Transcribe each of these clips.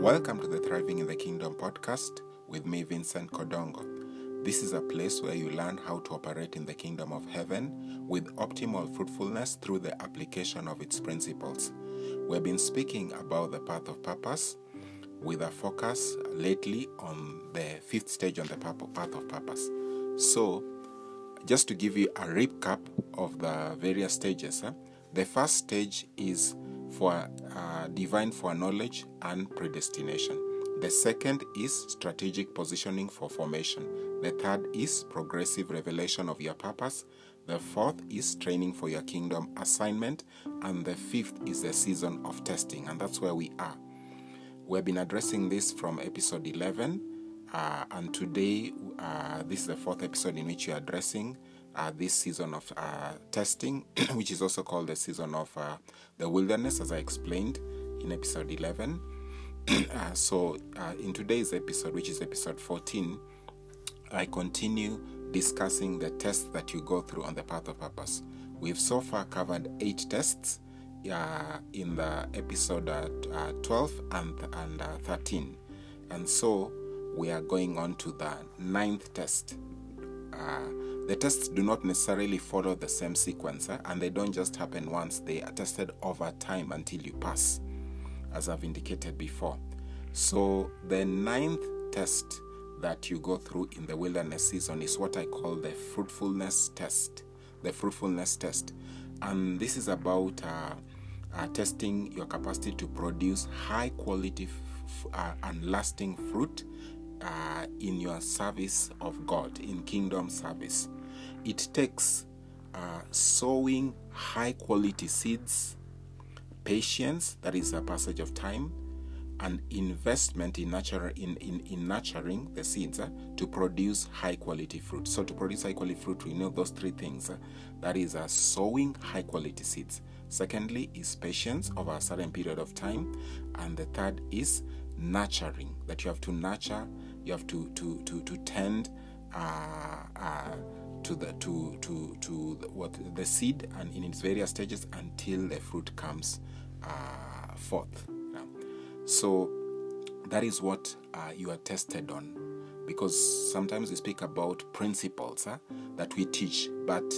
Welcome to the Thriving in the Kingdom podcast with me, Vincent Kodongo. This is a place where you learn how to operate in the kingdom of heaven with optimal fruitfulness through the application of its principles. We've been speaking about the path of purpose with a focus lately on the fifth stage on the path of purpose. So, just to give you a recap of the various stages, huh? the first stage is for uh, divine foreknowledge and predestination. The second is strategic positioning for formation. The third is progressive revelation of your purpose. The fourth is training for your kingdom assignment. And the fifth is the season of testing. And that's where we are. We've been addressing this from episode 11. Uh, and today, uh, this is the fourth episode in which you're addressing uh, this season of uh, testing, which is also called the season of uh, the wilderness, as I explained in episode 11. Uh, so, uh, in today's episode, which is episode 14, I continue discussing the tests that you go through on the path of purpose. We've so far covered eight tests uh, in the episode 12 and, and 13. And so, we are going on to the ninth test. Uh, the tests do not necessarily follow the same sequence and they don't just happen once, they are tested over time until you pass, as I've indicated before. So, the ninth test that you go through in the wilderness season is what I call the fruitfulness test. The fruitfulness test. And this is about uh, uh, testing your capacity to produce high quality f- uh, and lasting fruit uh, in your service of God, in kingdom service. It takes uh, sowing high quality seeds, patience, that is a passage of time, and investment in, nurture, in, in, in nurturing the seeds uh, to produce high quality fruit. So, to produce high quality fruit, we know those three things. Uh, that is uh, sowing high quality seeds. Secondly, is patience over a certain period of time. And the third is nurturing, that you have to nurture, you have to, to, to, to tend. Uh, uh, to the to to to the, what the seed and in its various stages until the fruit comes uh, forth. Yeah. So that is what uh, you are tested on, because sometimes we speak about principles huh, that we teach, but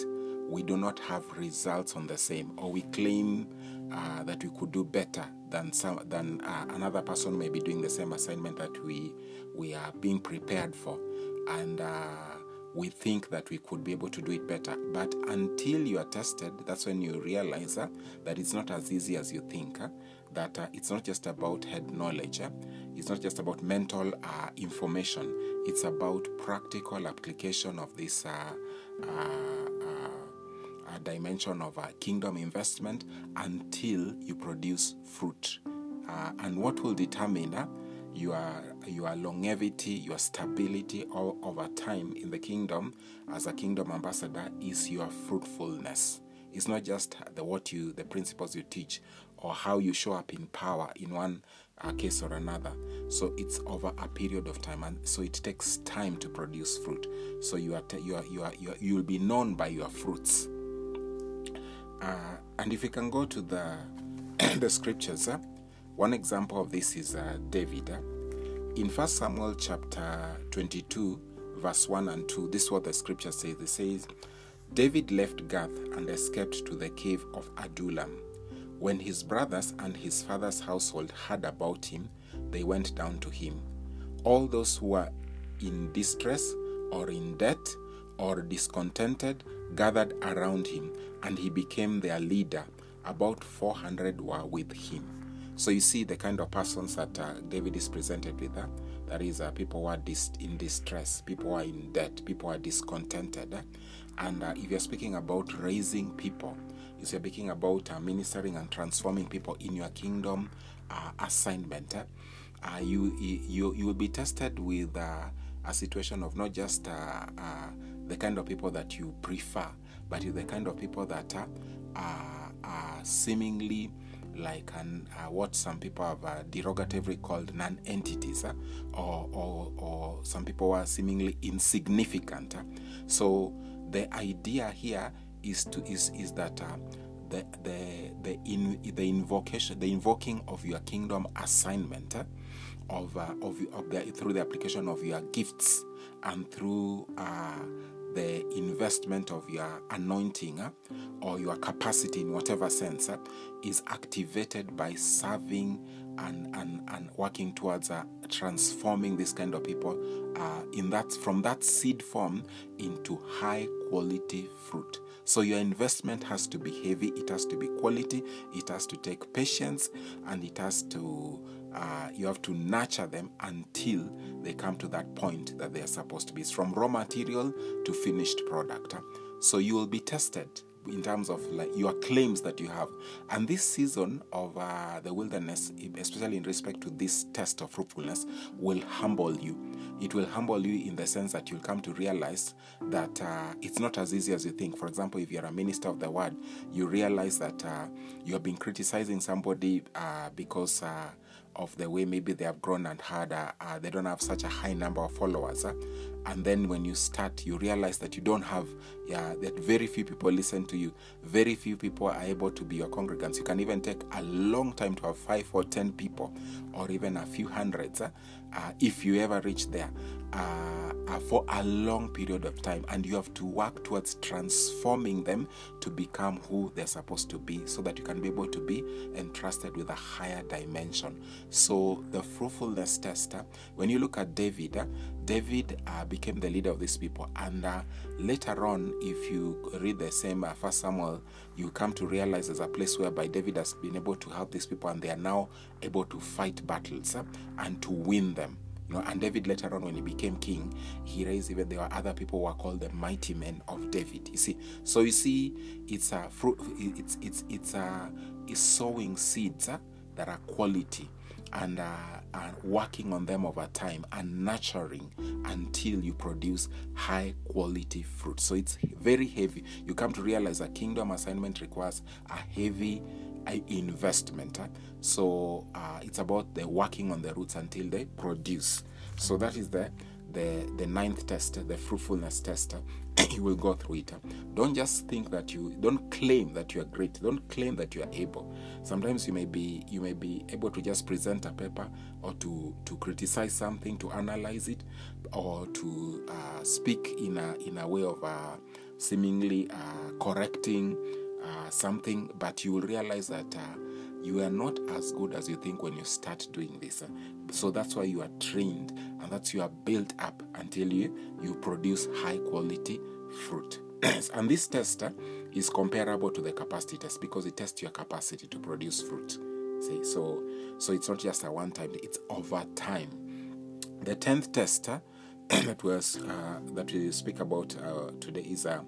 we do not have results on the same, or we claim uh, that we could do better than some than uh, another person may be doing the same assignment that we we are being prepared for, and we think that we could be able to do it better. But until you are tested, that's when you realize uh, that it's not as easy as you think. Uh, that uh, it's not just about head knowledge, uh, it's not just about mental uh, information, it's about practical application of this uh, dimension of kingdom investment until you produce fruit. and what will determine your your longevity, your stability all over time in the kingdom as a kingdom ambassador is your fruitfulness. It's not just the what you the principles you teach or how you show up in power in one uh, case or another. So it's over a period of time, and so it takes time to produce fruit. So you are you are you are, you, are, you will be known by your fruits. Uh, and if you can go to the the scriptures. Uh, one example of this is uh, David. In 1 Samuel chapter 22, verse 1 and 2, this is what the scripture says. It says, David left Gath and escaped to the cave of Adullam. When his brothers and his father's household heard about him, they went down to him. All those who were in distress or in debt or discontented gathered around him, and he became their leader. About 400 were with him. So you see the kind of persons that uh, David is presented with. Uh, that is, uh, people who are dis- in distress, people who are in debt, people who are discontented. and uh, if you're speaking about raising people, if you're speaking about uh, ministering and transforming people in your kingdom uh, assignment, you, you, you will be tested with a situation of not just the kind of people that you prefer, but the kind of people that are seemingly like an, uh, what some people have uh, derogatively called non-entities uh, or, or, or, some people are seemingly insignificant so the idea here is to is, is that the the the in the invocation the invoking of your kingdom assignment uh, of uh, of, of the, through the application of your gifts and through uh, the investment of your anointing uh, or your capacity in whatever sense uh, is activated by serving and, and, and working towards uh, transforming this kind of people uh, in that from that seed form into high quality fruit. So your investment has to be heavy it has to be quality it has to take patience and it has to uh, you have to nurture them until they come to that point that they are supposed to be. It's from raw material to finished product. So you will be tested in terms of like your claims that you have. And this season of uh, the wilderness, especially in respect to this test of fruitfulness, will humble you. It will humble you in the sense that you'll come to realize that uh, it's not as easy as you think. For example, if you're a minister of the word, you realize that uh, you have been criticizing somebody uh, because uh, of the way maybe they have grown and had uh, uh, they don't have such a high number of followers uh, and then when you start you realize that you don't have yeah that very few people listen to you. Very few people are able to be your congregants. You can even take a long time to have five or ten people or even a few hundreds uh, if you ever reach there uh, uh, for a long period of time and you have to work towards transforming them to become who they're supposed to be so that you can be able to be entrusted with a higher dimension. So the fruitfulness tester when you look at david uh, david uh, became the leader of these people and uh, later on if you read the same uh, first samuel you come to realize there's a place whereby david has been able to help these people and they are now able to fight battles uh, and to win them you know, and David later on, when he became king, he raised even there were other people who were called the mighty men of David. You see, so you see, it's a fruit. It's it's it's a is sowing seeds uh, that are quality and uh, and working on them over time and nurturing until you produce high quality fruit. So it's very heavy. You come to realize a kingdom assignment requires a heavy investment. So uh, it's about the working on the roots until they produce. So that is the the the ninth test, the fruitfulness test. you will go through it. Don't just think that you don't claim that you are great. Don't claim that you are able. Sometimes you may be you may be able to just present a paper or to to criticize something, to analyze it, or to uh, speak in a in a way of uh, seemingly uh, correcting uh, something, but you will realize that uh, you are not as good as you think when you start doing this. Uh. So that's why you are trained and that's you are built up until you, you produce high quality fruit. and this test uh, is comparable to the capacity test because it tests your capacity to produce fruit. See, so so it's not just a one time; it's over time. The tenth test uh, that was uh, that we speak about uh, today is uh,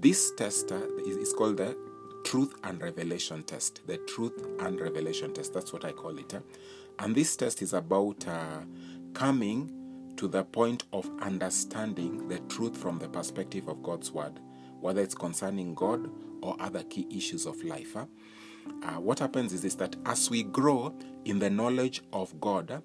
this test uh, is, is called the truth and revelation test. The truth and revelation test. That's what I call it. Eh? And this test is about uh, coming to the point of understanding the truth from the perspective of God's word, whether it's concerning God or other key issues of life. Uh, what happens is, is that as we grow in the knowledge of God,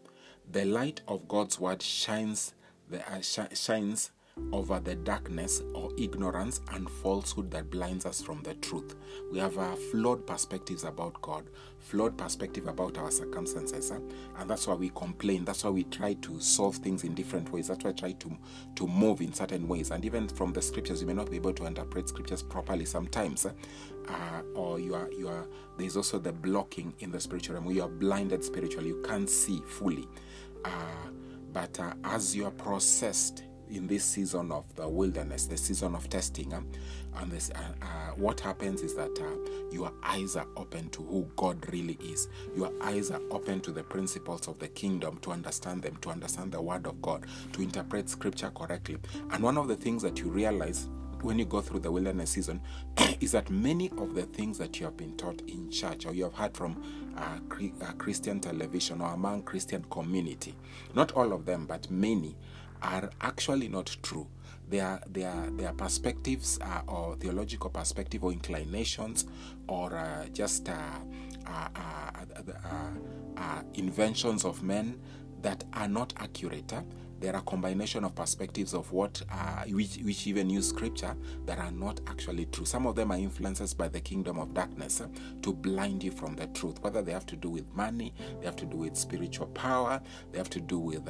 the light of God's word shines the, uh, sh- shines over the darkness or ignorance and falsehood that blinds us from the truth. We have a flawed perspectives about God, flawed perspective about our circumstances, huh? and that's why we complain. That's why we try to solve things in different ways. That's why we try to to move in certain ways. And even from the scriptures, you may not be able to interpret scriptures properly sometimes, uh, or you are you are. There's also the blocking in the spiritual realm. You are blinded spiritually. You can't see fully. Uh, but uh, as you are processed in this season of the wilderness, the season of testing, uh, and this, uh, uh, what happens is that uh, your eyes are open to who God really is. Your eyes are open to the principles of the kingdom to understand them, to understand the word of God, to interpret scripture correctly. And one of the things that you realize when you go through the wilderness season is that many of the things that you have been taught in church or you have heard from uh, uh, Christian television or among Christian community, not all of them, but many, are actually not true. Their, their, their perspectives uh, or theological perspective or inclinations or uh, just uh, uh, uh, uh inventions of men that are not accurate there are combination of perspectives of what uh, which, which even use scripture that are not actually true some of them are influences by the kingdom of darkness uh, to blind you from the truth whether they have to do with money they have to do with spiritual power they have to do with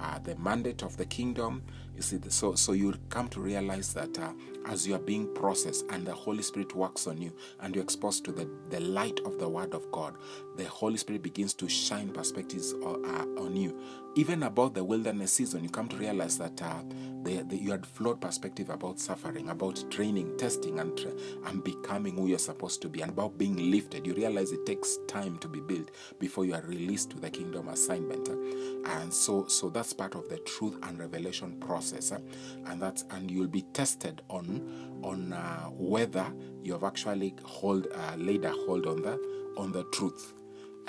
uh, uh, the mandate of the kingdom. You see, so so you come to realize that uh, as you are being processed and the Holy Spirit works on you and you're exposed to the, the light of the Word of God, the Holy Spirit begins to shine perspectives uh, on you. Even about the wilderness season, you come to realize that uh, the, the, you had flawed perspective about suffering, about training, testing, and, and becoming who you're supposed to be, and about being lifted. You realize it takes time to be built before you are released to the kingdom assignment. And so, so that's part of the truth and revelation process. And that's and you'll be tested on on uh, whether you have actually hold uh, laid a hold on the on the truth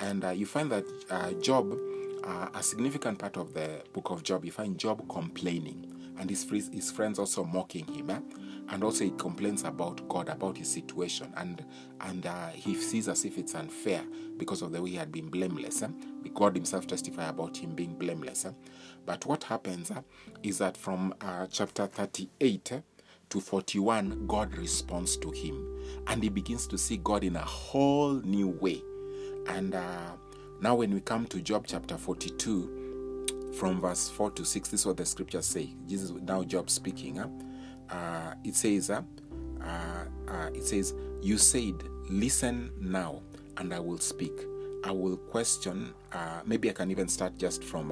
and uh, you find that uh, job uh, a significant part of the book of job you find job complaining and his, his friends also mocking him eh? and also he complains about god about his situation and and uh, he sees as if it's unfair because of the way he had been blameless eh? god himself testify about him being blameless eh? but what happens is that from chapter 38 to 41, God responds to him. And he begins to see God in a whole new way. And uh, now, when we come to Job chapter 42, from verse 4 to 6, this is what the scriptures say. Jesus, now Job speaking. Uh, it says, uh, uh, it says, You said, Listen now, and I will speak. I will question. Uh, maybe I can even start just from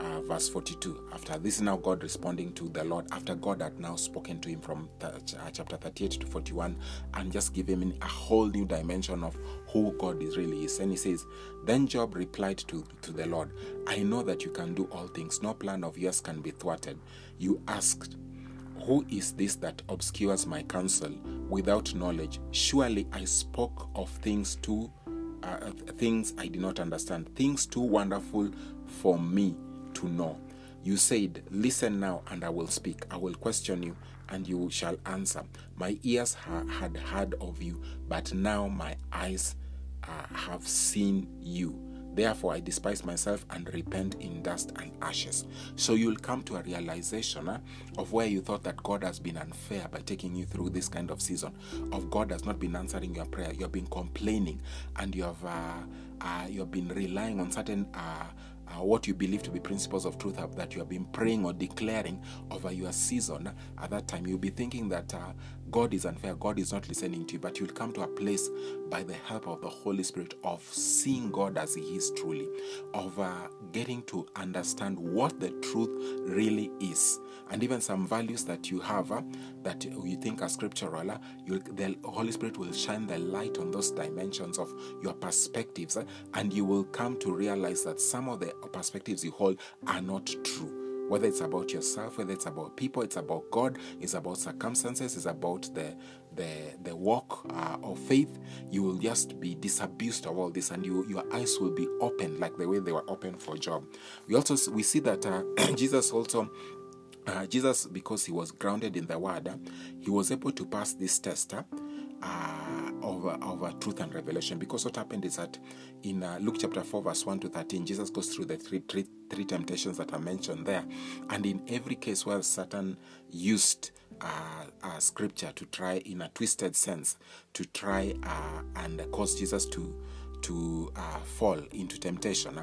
uh, verse 42. After this, now God responding to the Lord, after God had now spoken to him from uh, chapter 38 to 41, and just give him a whole new dimension of who God is really is. And he says, Then Job replied to, to the Lord, I know that you can do all things, no plan of yours can be thwarted. You asked, Who is this that obscures my counsel without knowledge? Surely I spoke of things too. Uh, things I did not understand, things too wonderful for me to know. You said, Listen now, and I will speak. I will question you, and you shall answer. My ears ha- had heard of you, but now my eyes uh, have seen you. Therefore, I despise myself and repent in dust and ashes. So you'll come to a realization of where you thought that God has been unfair by taking you through this kind of season, of God has not been answering your prayer. You have been complaining, and you have uh, uh you have been relying on certain uh, uh, what you believe to be principles of truth that you have been praying or declaring over your season at that time, you'll be thinking that uh, God is unfair, God is not listening to you, but you'll come to a place by the help of the Holy Spirit of seeing God as He is truly, of uh, getting to understand what the truth really is, and even some values that you have uh, that you think are scriptural. Uh, the Holy Spirit will shine the light on those dimensions of your perspectives, uh, and you will come to realize that some of the perspectives you hold are not true whether it's about yourself, whether it's about people, it's about God, it's about circumstances, it's about the the the walk uh, of faith. You will just be disabused of all this, and you your eyes will be open like the way they were open for Job. We also we see that uh, Jesus also. Uh, Jesus, because he was grounded in the word, he was able to pass this test. Uh, of truth and revelation. Because what happened is that in uh, Luke chapter 4, verse 1 to 13, Jesus goes through the three, three, three temptations that are mentioned there. And in every case where Satan used uh, uh, scripture to try, in a twisted sense, to try uh, and cause Jesus to, to uh, fall into temptation,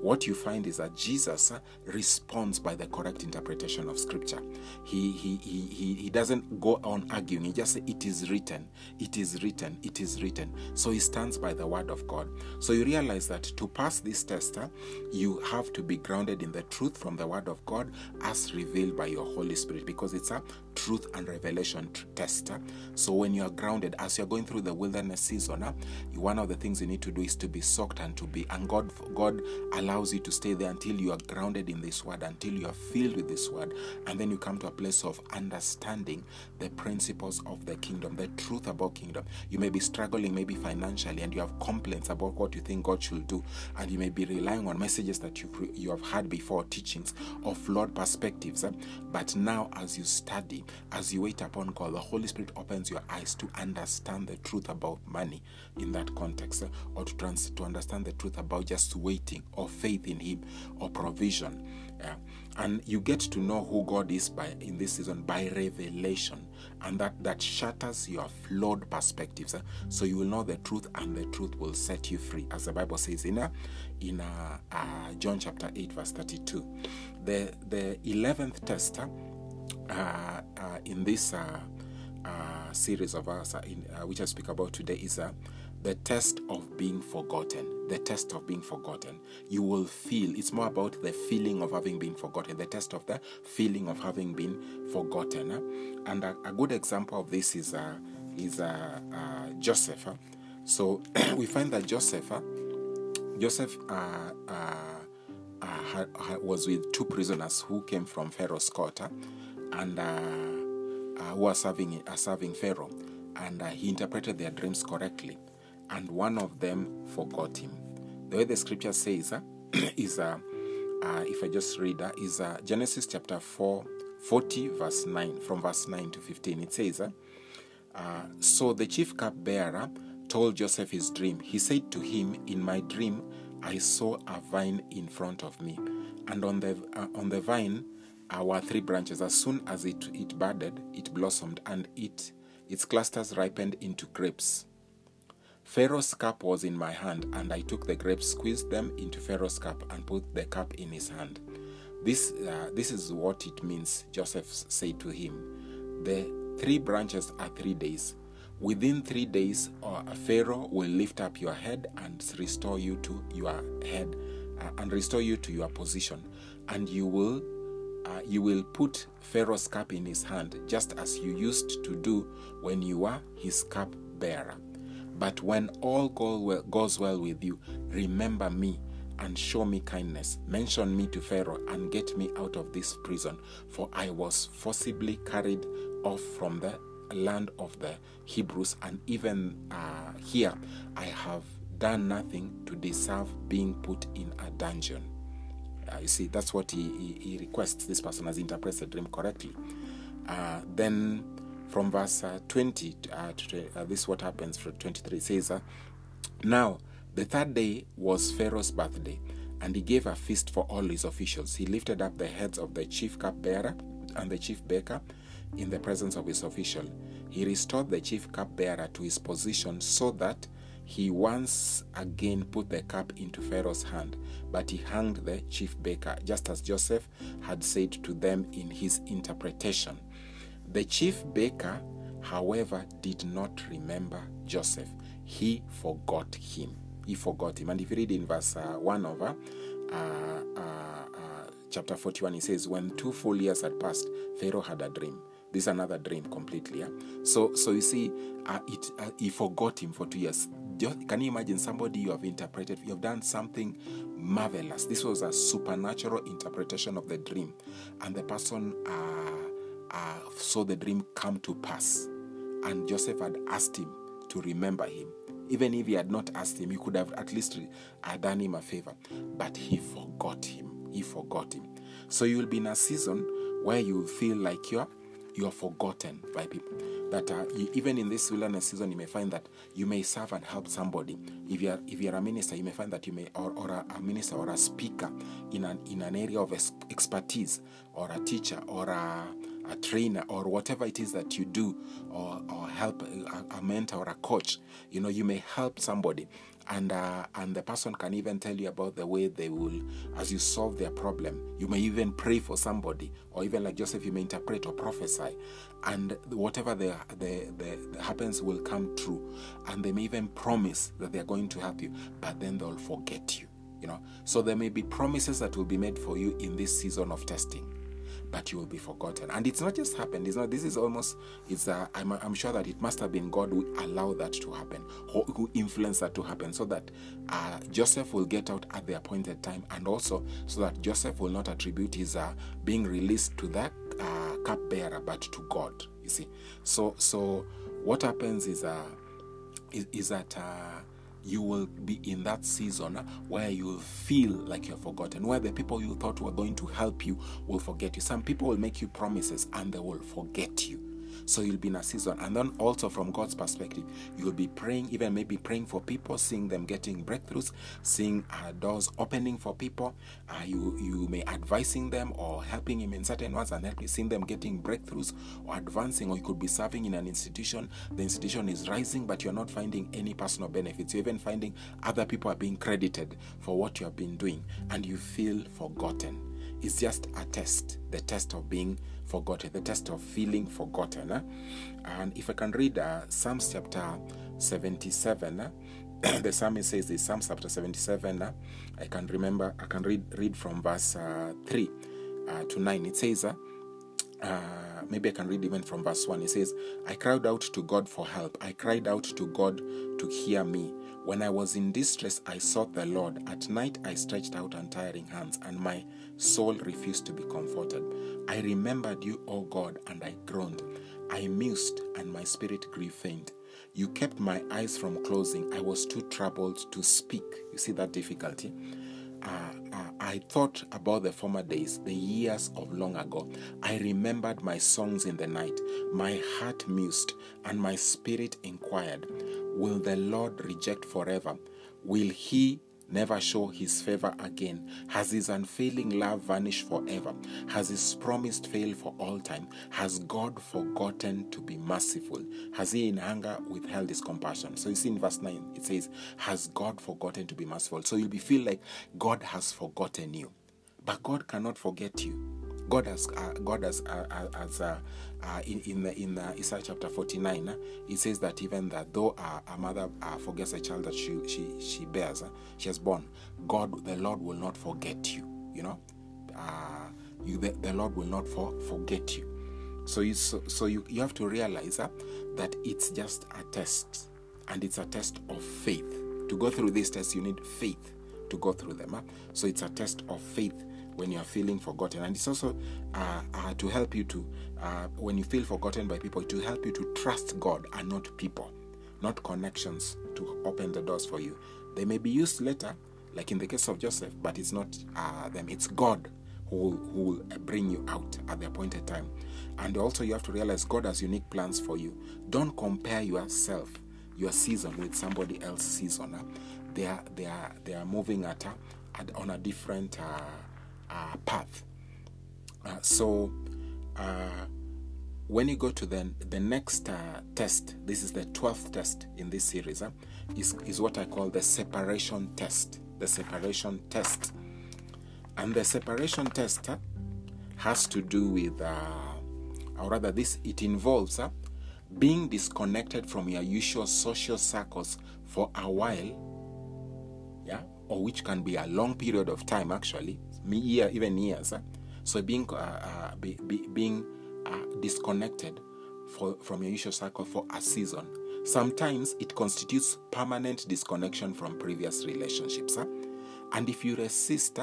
what you find is that Jesus uh, responds by the correct interpretation of Scripture. He, he, he, he doesn't go on arguing, he just says, It is written, it is written, it is written. So he stands by the Word of God. So you realize that to pass this test, uh, you have to be grounded in the truth from the Word of God as revealed by your Holy Spirit because it's a truth and revelation test. So when you are grounded, as you're going through the wilderness season, one of the things you need to do is to be soaked and to be, and God, God allows you to stay there until you are grounded in this word, until you are filled with this word, and then you come to a place of understanding the principles of the kingdom, the truth about kingdom. You may be struggling, maybe financially, and you have complaints about what you think God should do, and you may be relying on messages that you you have had before, teachings of flawed perspectives. Eh? But now, as you study, as you wait upon God, the Holy Spirit opens your eyes to understand the truth about money in that context, eh? or to trans- to understand the truth about just waiting or faith in Him or provision. And you get to know who God is by in this season by revelation, and that that shatters your flawed perspectives. Eh? So you will know the truth, and the truth will set you free, as the Bible says in uh, in uh, uh, John chapter eight, verse thirty-two. The the eleventh test uh, uh, in this uh, uh, series of us, in, which I speak about today, is the test of being forgotten. The test of being forgotten. You will feel, it's more about the feeling of having been forgotten, the test of the feeling of having been forgotten. And a, a good example of this is, uh, is uh, uh, Joseph. So we find that Joseph, Joseph uh, uh, uh, was with two prisoners who came from Pharaoh's court and who are serving, are serving Pharaoh. And he interpreted their dreams correctly and one of them forgot him. The way the scripture says uh, is, uh, uh, if I just read, uh, is uh, Genesis chapter 4, 40, verse 9, from verse 9 to 15. It says, uh, uh, So the chief cupbearer told Joseph his dream. He said to him, In my dream, I saw a vine in front of me, and on the, uh, on the vine were three branches. As soon as it, it budded, it blossomed, and it, its clusters ripened into grapes. Pharaoh's cup was in my hand, and I took the grapes, squeezed them into Pharaoh's cup, and put the cup in his hand. This, uh, this is what it means, Joseph said to him. The three branches are three days. Within three days, uh, Pharaoh will lift up your head and restore you to your head uh, and restore you to your position. And you will uh, you will put Pharaoh's cup in his hand, just as you used to do when you were his cup bearer. But when all goes well with you, remember me and show me kindness. Mention me to Pharaoh and get me out of this prison, for I was forcibly carried off from the land of the Hebrews, and even uh, here I have done nothing to deserve being put in a dungeon. Uh, you see, that's what he, he, he, requests. This person has interpreted the dream correctly. Uh, then from verse uh, 20 uh, to uh, this what happens for 23 says uh, now the third day was pharaoh's birthday and he gave a feast for all his officials. He lifted up the heads of the chief cupbearer and the chief baker in the presence of his official. He restored the chief cupbearer to his position so that he once again put the cup into Pharaoh's hand, but he hanged the chief baker, just as Joseph had said to them in his interpretation. The chief baker, however, did not remember Joseph. He forgot him. He forgot him. And if you read in verse uh, 1 over uh, uh, uh, chapter 41, he says, When two full years had passed, Pharaoh had a dream. This is another dream completely. Yeah? So, so you see, uh, it, uh, he forgot him for two years. Can you imagine somebody you have interpreted? You have done something marvelous. This was a supernatural interpretation of the dream, and the person uh, saw the dream come to pass. And Joseph had asked him to remember him. Even if he had not asked him, he could have at least uh, done him a favor. But he forgot him. He forgot him. So you will be in a season where you feel like you're you are forgotten by people. That uh, you, even in this wilderness season, you may find that you may serve and help somebody. If you are if you are a minister, you may find that you may or, or a, a minister or a speaker in an in an area of expertise, or a teacher or a a trainer or whatever it is that you do or, or help a, a mentor or a coach you know you may help somebody and uh, and the person can even tell you about the way they will as you solve their problem you may even pray for somebody or even like joseph you may interpret or prophesy and whatever the, the, the, the happens will come true and they may even promise that they are going to help you but then they'll forget you you know. So there may be promises that will be made for you in this season of testing but you will be forgotten. And it's not just happened. It's not. This is almost. It's. Uh, I'm. I'm sure that it must have been God who allowed that to happen, who influenced that to happen, so that uh, Joseph will get out at the appointed time, and also so that Joseph will not attribute his uh, being released to that uh, cupbearer, but to God. You see. So. So what happens is. Uh, is, is that. Uh, you will be in that season where you will feel like you're forgotten, where the people you thought were going to help you will forget you. Some people will make you promises and they will forget you. So you'll be in a season. And then also from God's perspective, you'll be praying, even maybe praying for people, seeing them getting breakthroughs, seeing uh, doors opening for people. Uh, you you may advising them or helping him in certain ones and helping seeing them getting breakthroughs or advancing, or you could be serving in an institution. The institution is rising, but you're not finding any personal benefits. You're even finding other people are being credited for what you have been doing, and you feel forgotten. It's just a test, the test of being forgotten, the test of feeling forgotten. Eh? And if I can read uh, Psalms chapter 77, eh? the psalmist says this Psalms chapter 77, eh? I can remember, I can read, read from verse uh, 3 uh, to 9. It says, uh, uh, maybe I can read even from verse 1. It says, I cried out to God for help. I cried out to God to hear me. When I was in distress, I sought the Lord. At night, I stretched out untiring hands, and my soul refused to be comforted. I remembered you, O God, and I groaned. I mused, and my spirit grew faint. You kept my eyes from closing. I was too troubled to speak. You see that difficulty? Uh, uh, I thought about the former days, the years of long ago. I remembered my songs in the night. My heart mused, and my spirit inquired Will the Lord reject forever? Will he never show his favor again? Has his unfailing love vanished forever? Has his promise failed for all time? Has God forgotten to be merciful? Has he in anger withheld his compassion? So you see in verse 9 it says, Has God forgotten to be merciful? So you'll be feel like God has forgotten you. But God cannot forget you. God has uh, God has uh, uh as uh, uh, in in in Isaiah chapter 49 uh, it says that even that though a mother forgets a child that she she she bears she has born God the Lord will not forget you you know? You the, the Lord will not for, forget you. So you so, so you, you have to realize that it's just a test and it's a test of faith. To go through this test you need faith to go through them so it's a test of faith when you are feeling forgotten. And it's also uh, uh, to help you to, uh, when you feel forgotten by people, to help you to trust God and not people, not connections to open the doors for you. They may be used later, like in the case of Joseph, but it's not uh, them, it's God who will, who will bring you out at the appointed time. And also, you have to realize God has unique plans for you. Don't compare yourself, your season, with somebody else's season. They are they are they are moving at, a, at on a different uh, uh, path. Uh, so, uh, when you go to the, the next uh, test, this is the 12th test in this series, is, is what I call the separation test. The separation test. And the separation test has to do with, uh, or rather, this it involves being disconnected from your usual social circles for a while, yeah, or which can be a long period of time actually, year, even years. So being uh, uh, be, be, being uh, disconnected for, from your usual circle for a season. Sometimes it constitutes permanent disconnection from previous relationships. And if you resist,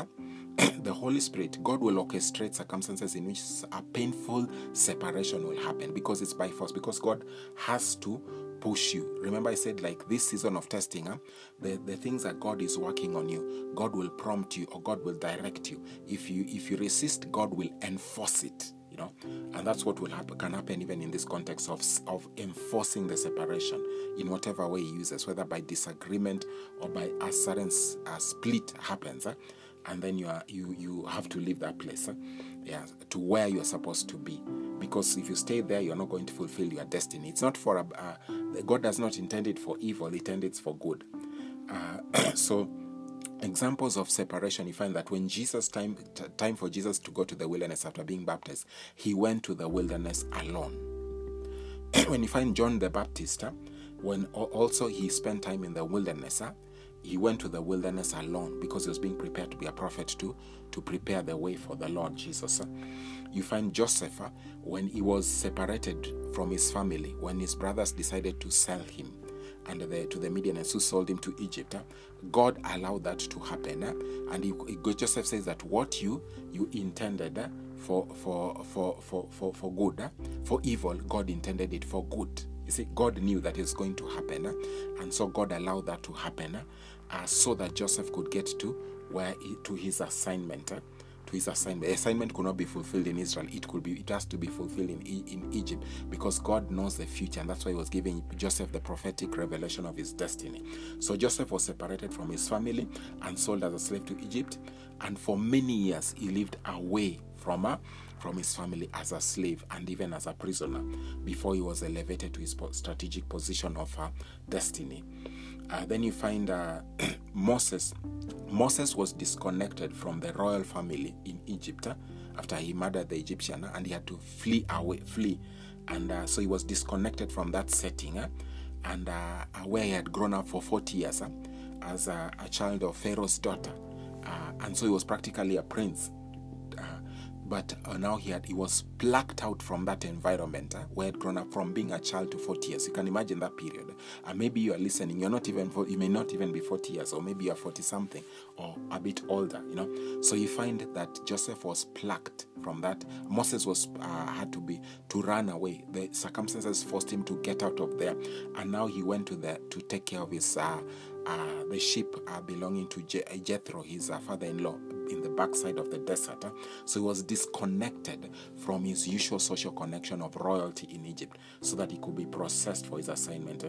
the Holy Spirit, God will orchestrate circumstances in which a painful separation will happen because it's by force, because God has to push you. Remember, I said, like this season of testing, huh? the, the things that God is working on you, God will prompt you or God will direct you. If you if you resist, God will enforce it. You know, and that's what will happen can happen even in this context of of enforcing the separation in whatever way He uses, whether by disagreement or by a uh, split happens. Huh? And then you are you you have to leave that place huh? yeah to where you're supposed to be. Because if you stay there you're not going to fulfill your destiny. It's not for a, uh, god does not intend it for evil it intends for good. Uh, so examples of separation you find that when jesus time t- time for jesus to go to the wilderness after being baptized he went to the wilderness alone. When you find john the baptist huh, when also he spent time in the wilderness huh, he went to the wilderness alone because he was being prepared to be a prophet too, to prepare the way for the Lord Jesus. You find Joseph uh, when he was separated from his family, when his brothers decided to sell him and the, to the Midianites who sold him to Egypt. Uh, God allowed that to happen, uh, and he, Joseph says that what you you intended for for for for for, for good, for evil, God intended it for good. You see, God knew that it's going to happen, and so God allowed that to happen uh, so that Joseph could get to where he, to his assignment, uh, to his assignment. The assignment could not be fulfilled in Israel. It could be. It has to be fulfilled in in Egypt because God knows the future, and that's why He was giving Joseph the prophetic revelation of his destiny. So Joseph was separated from his family and sold as a slave to Egypt, and for many years he lived away from her from his family as a slave and even as a prisoner before he was elevated to his strategic position of uh, destiny. Uh, then you find uh, Moses. Moses was disconnected from the royal family in Egypt uh, after he murdered the Egyptian uh, and he had to flee away, flee. And uh, so he was disconnected from that setting uh, and where he had grown up for 40 years as a, a, child of Pharaoh's daughter. and so he was practically a prince but uh, now he had he was plucked out from that environment uh, where he had grown up from being a child to 40 years. You can imagine that period. Uh, maybe you are listening you're not even you may not even be 40 years or maybe you're 40 something or a bit older you know. So you find that joseph was plucked from that. Moses was uh, had to be to run away. The circumstances forced him to get out of there. And now he went to the to take care of his uh, uh, the sheep uh, belonging to Je- Jethro, his uh, father-in-law, in the backside of the desert. So he was disconnected from his usual social connection of royalty in Egypt, so that he could be processed for his assignment.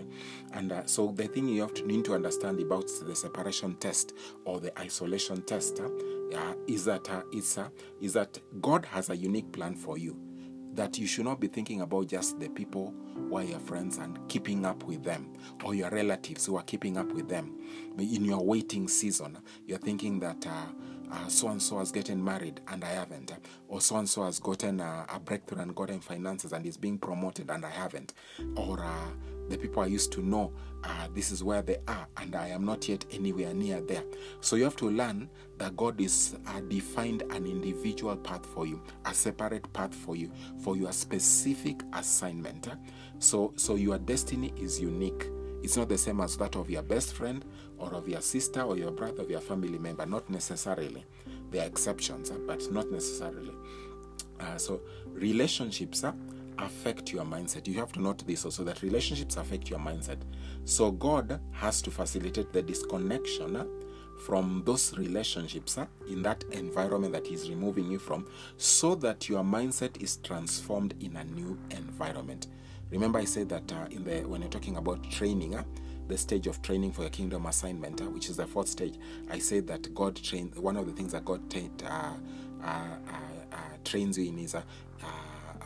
And uh, so the thing you have to need to understand about the separation test or the isolation test uh, is that uh, it's, is that God has a unique plan for you that you should not be thinking about just the people who are your friends and keeping up with them, or your relatives who are keeping up with them. In your waiting season, you're thinking that so and so has gotten married and I haven't, or so and so has gotten a, a, breakthrough and gotten finances and is being promoted and I haven't, or uh, the people I used to know, uh, this is where they are, and I am not yet anywhere near there. So you have to learn that God is uh, defined an individual path for you, a separate path for you, for your specific assignment. So, so your destiny is unique. It's not the same as that of your best friend or of your sister or your brother or your family member. Not necessarily. There are exceptions, uh, but not necessarily. Uh, so relationships uh, affect your mindset. You have to note this also that relationships affect your mindset. So God has to facilitate the disconnection uh, from those relationships in that environment that He's removing you from so that your mindset is transformed in a new environment. Remember, I said that uh, in the when you're talking about training, uh, the stage of training for your kingdom assignment, uh, which is the fourth stage, I said that God trained. One of the things that God uh, uh, uh, trains you in is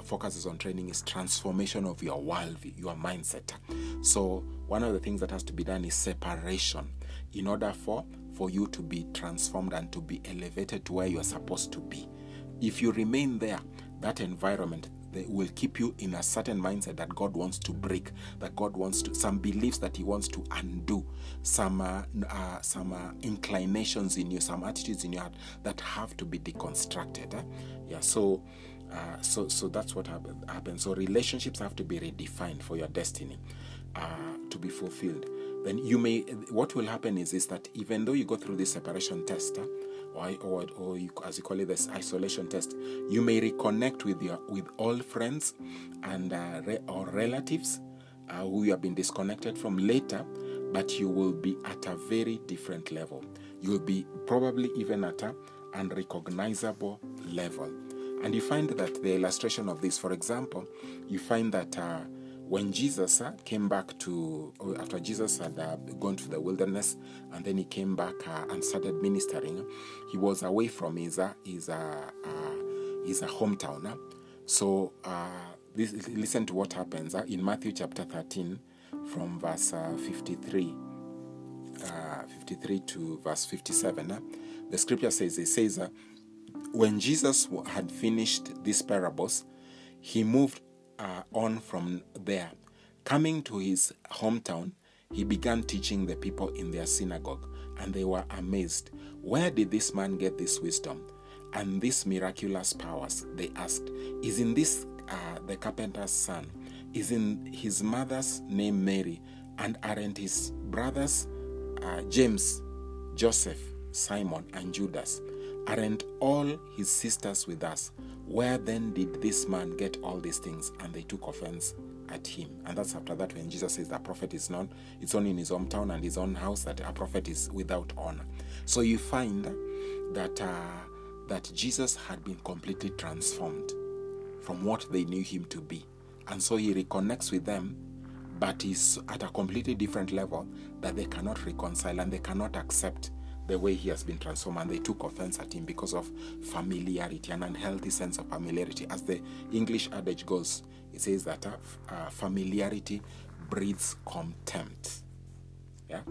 focuses on training is transformation of your worldview, your mindset. So one of the things that has to be done is separation in order for for you to be transformed and to be elevated to where you are supposed to be. If you remain there, that environment they will keep you in a certain mindset that God wants to break, that God wants to some beliefs that He wants to undo, some uh, uh, some uh, inclinations in you, some attitudes in your heart that have to be deconstructed. Eh? Yeah, so uh, so, so that's what happens. So relationships have to be redefined for your destiny uh, to be fulfilled. Then you may. What will happen is is that even though you go through this separation test, uh, or or, or you, as you call it, this isolation test, you may reconnect with your with all friends and uh, re, or relatives uh, who you have been disconnected from later, but you will be at a very different level. You will be probably even at a unrecognizable level and you find that the illustration of this, for example, you find that uh, when Jesus uh, came back to, after Jesus had uh, gone to the wilderness and then he came back uh, and started ministering, he was away from his, uh, his, uh, his hometown. So this, listen to what happens in Matthew chapter 13 from verse 53. 53 to verse 57. The scripture says, it says, when Jesus had finished these parables, he moved uh, on from there. Coming to his hometown, he began teaching the people in their synagogue, and they were amazed. Where did this man get this wisdom and these miraculous powers? They asked. Is in this uh, the carpenter's son? Is in his mother's name Mary? And aren't his brothers uh, James, Joseph, Simon, and Judas? Aren't all his sisters with us? Where then did this man get all these things? And they took offense at him. And that's after that when Jesus says that prophet is known, it's only in his hometown and his own house that a prophet is without honor. So you find that uh, that Jesus had been completely transformed from what they knew him to be. And so he reconnects with them, but he's at a completely different level that they cannot reconcile and they cannot accept the way he has been transformed. And they took offense at him because of familiarity, an unhealthy sense of familiarity. As the English adage goes, it says that uh, uh, familiarity breeds contempt. Yeah,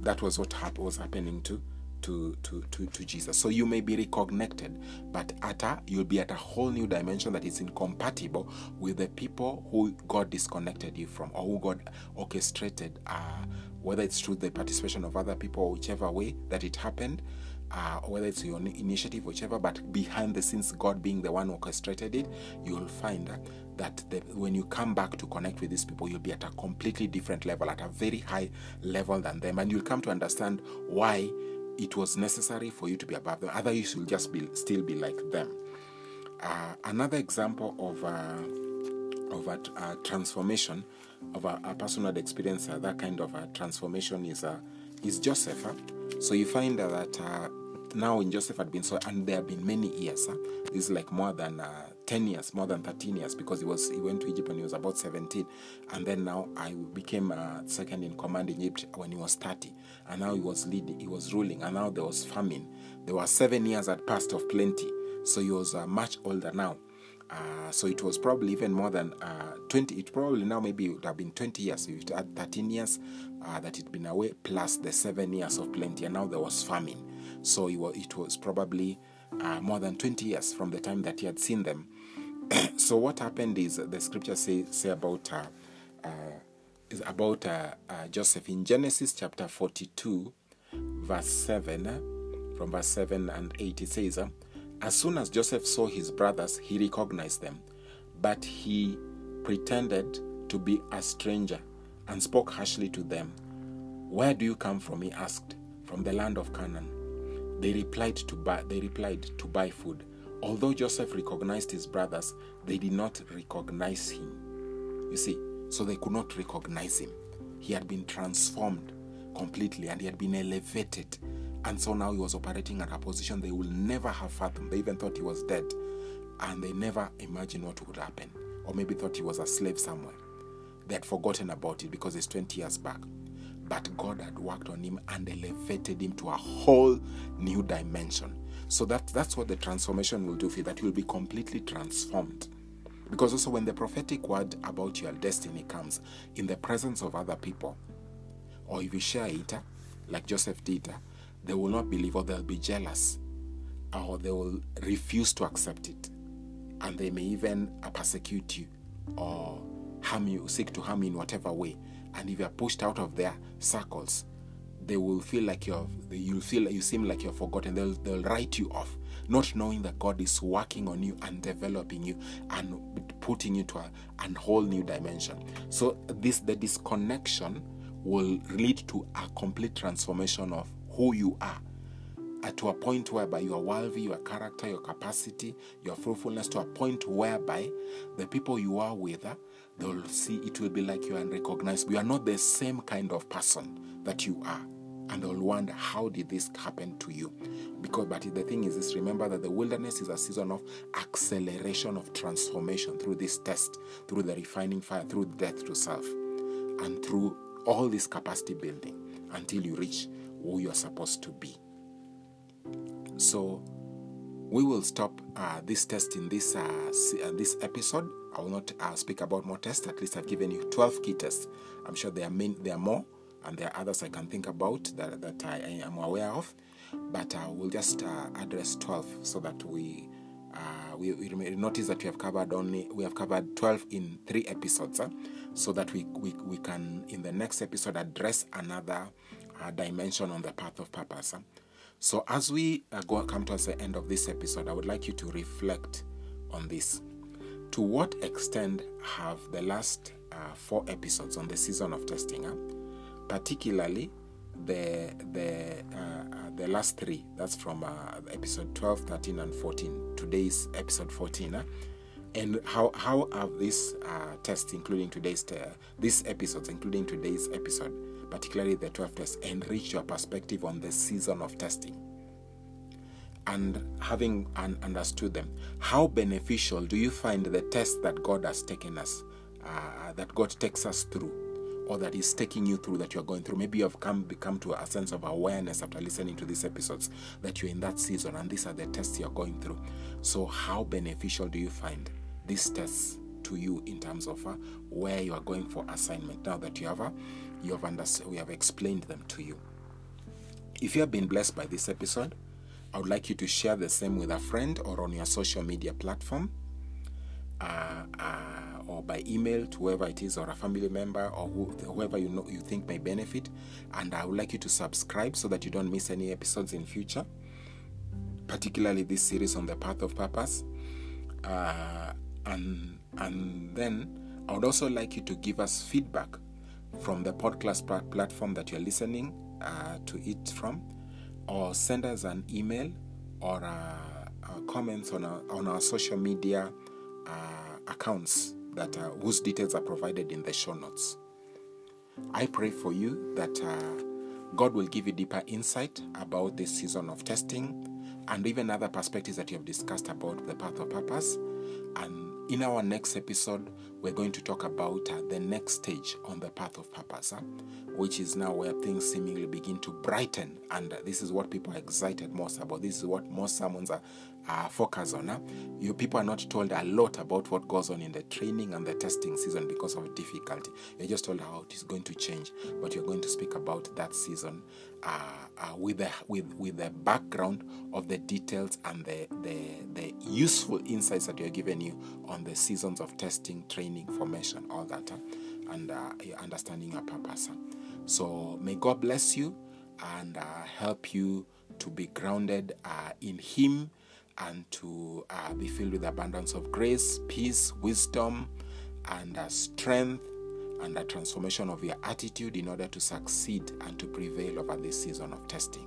that was what was happening to to, to, to, to Jesus. So you may be reconnected, but at a, you'll be at a whole new dimension that is incompatible with the people who God disconnected you from or who God orchestrated, uh, whether it's through the participation of other people or whichever way that it happened. Uh, whether it's your initiative, whichever, but behind the scenes, God being the one who orchestrated it, you will find that the, when you come back to connect with these people, you'll be at a completely different level, at a very high level than them, and you'll come to understand why it was necessary for you to be above them. Otherwise, you'll just be still be like them. Uh, another example of uh, of a, a, transformation of a, a person who had experienced uh, that kind of a transformation is uh, is Joseph. So you find that uh, now in Joseph had been so, and there have been many years. This is like more than uh, 10 years, more than 13 years, because he was he went to Egypt when he was about 17, and then now I became uh, second in command in Egypt when he was 30, and now he was leading, he was ruling, and now there was famine. There were seven years had passed of plenty, so he was uh, much older now. Uh, so it was probably even more than uh, 20 it probably now maybe it would have been 20 years if it had 13 years uh, that it had been away plus the seven years of plenty and now there was famine so it was, it was probably uh, more than 20 years from the time that he had seen them. So what happened is the scripture say say about uh, uh, is about Joseph. In Genesis chapter 42 verse 7 uh, from verse 7 and 8 it says as soon as Joseph saw his brothers he recognized them but he pretended to be a stranger and spoke harshly to them where do you come from he asked from the land of Canaan they replied to buy they replied to buy food Although Joseph recognized his brothers, they did not recognize him. You see, so they could not recognize him. He had been transformed completely and he had been elevated. And so now he was operating at a position they will never have fathomed. They even thought he was dead. And they never imagined what would happen. Or maybe thought he was a slave somewhere. They had forgotten about it because it's 20 years back. But God had worked on him and elevated him to a whole new dimension. So that, that's what the transformation will do for you, that you'll be completely transformed. Because also, when the prophetic word about your destiny comes in the presence of other people, or if you share it, like Joseph did, they will not believe, or they'll be jealous, or they will refuse to accept it. And they may even persecute you, or harm you, seek to harm you in whatever way. And if you are pushed out of their circles, they will feel like you're you feel you seem like you're forgotten they'll they'll write you off not knowing that god is working on you and developing you and putting you to a, a whole new dimension so this the disconnection will lead to a complete transformation of who you are to a point whereby your worldview, your character, your capacity, your fruitfulness, to a point whereby the people you are with, uh, they'll see it will be like you are unrecognizable. You are not the same kind of person that you are and they'll wonder how did this happen to you because but the thing is this remember that the wilderness is a season of acceleration of transformation through this test through the refining fire through death to self and through all this capacity building until you reach who you're supposed to be so we will stop uh, this test in this uh, uh, this episode. I will not uh, speak about more tests. At least I've given you 12 key tests. I'm sure there are there are more, and there are others I can think about that, that I, am aware of. But uh, we'll just uh, address 12 so that we, uh, we, we notice that we have covered only we have covered 12 in three episodes, huh? so that we, we we can in the next episode address another dimension on the path of purpose. So as we uh, go come towards the end of this episode, I would like you to reflect on this. To what extent have the last uh, four episodes on the season of testing? Huh? particularly the the uh, uh, the last three. That's from uh, episode 12, 13, and 14. Today's episode 14. Uh, and how how have these uh, tests, including today's these episodes, including today's episode, particularly the 12 tests, enriched your perspective on the season of testing? and having un- understood them, how beneficial do you find the test that God has taken us, uh, that God takes us through, or that is taking you through that you are going through? Maybe you have come become to a sense of awareness after listening to these episodes that you're in that season, and these are the tests you're going through. So, how beneficial do you find these tests to you in terms of uh, where you are going for assignment? Now that you have, uh, you have understood, we have explained them to you. If you have been blessed by this episode, I would like you to share the same with a friend or on your social media platform, uh, uh, or by email to whoever it is, or a family member, or who, whoever you know you think may benefit. And I would like you to subscribe so that you don't miss any episodes in future, particularly this series on the path of purpose. Uh, and and then I would also like you to give us feedback from the podcast platform that you're listening uh, to it from or send us an email or uh, uh, comments on our, on our social media uh, accounts that uh, whose details are provided in the show notes. I pray for you that God will give you deeper insight about this season of testing and even other perspectives that you have discussed about the path of purpose. And in our next episode, we're going to talk about uh, the next stage on the path of purpose, uh, which is now where things seemingly begin to brighten. And uh, this is what people are excited most about. This is what most sermons are uh, focused on. Uh. You people are not told a lot about what goes on in the training and the testing season because of difficulty. You're just told how it is going to change, but you're going to speak about that season uh, uh, with the with with the background of the details and the, the the useful insights that you're given you on the seasons of testing, training, formation, all that, uh, and uh, understanding your purpose. So may God bless you and uh, help you to be grounded uh, in Him and to uh, be filled with abundance of grace, peace, wisdom, and uh, strength, and a transformation of your attitude in order to succeed and to prevail over this season of testing.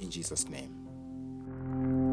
In Jesus' name.